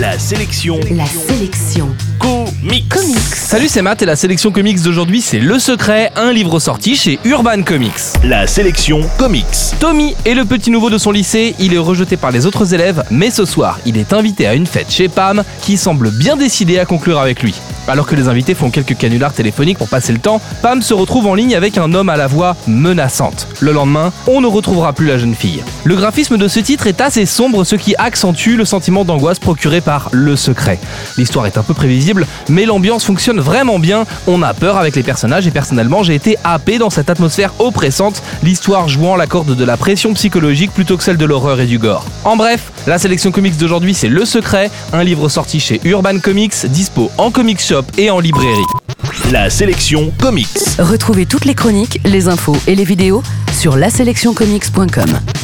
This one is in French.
La sélection La sélection. comics. Comics. Salut, c'est Matt et la sélection comics d'aujourd'hui, c'est Le Secret, un livre sorti chez Urban Comics. La sélection comics. Tommy est le petit nouveau de son lycée, il est rejeté par les autres élèves, mais ce soir, il est invité à une fête chez Pam qui semble bien décidé à conclure avec lui. Alors que les invités font quelques canulars téléphoniques pour passer le temps, Pam se retrouve en ligne avec un homme à la voix menaçante. Le lendemain, on ne retrouvera plus la jeune fille. Le graphisme de ce titre est assez sombre, ce qui accentue le sentiment d'angoisse procuré par le secret. L'histoire est un peu prévisible, mais l'ambiance fonctionne vraiment bien, on a peur avec les personnages et personnellement j'ai été happé dans cette atmosphère oppressante, l'histoire jouant la corde de la pression psychologique plutôt que celle de l'horreur et du gore. En bref, la sélection comics d'aujourd'hui c'est Le Secret, un livre sorti chez Urban Comics, dispo en comic et en librairie. La sélection comics. Retrouvez toutes les chroniques, les infos et les vidéos sur laselectioncomics.com.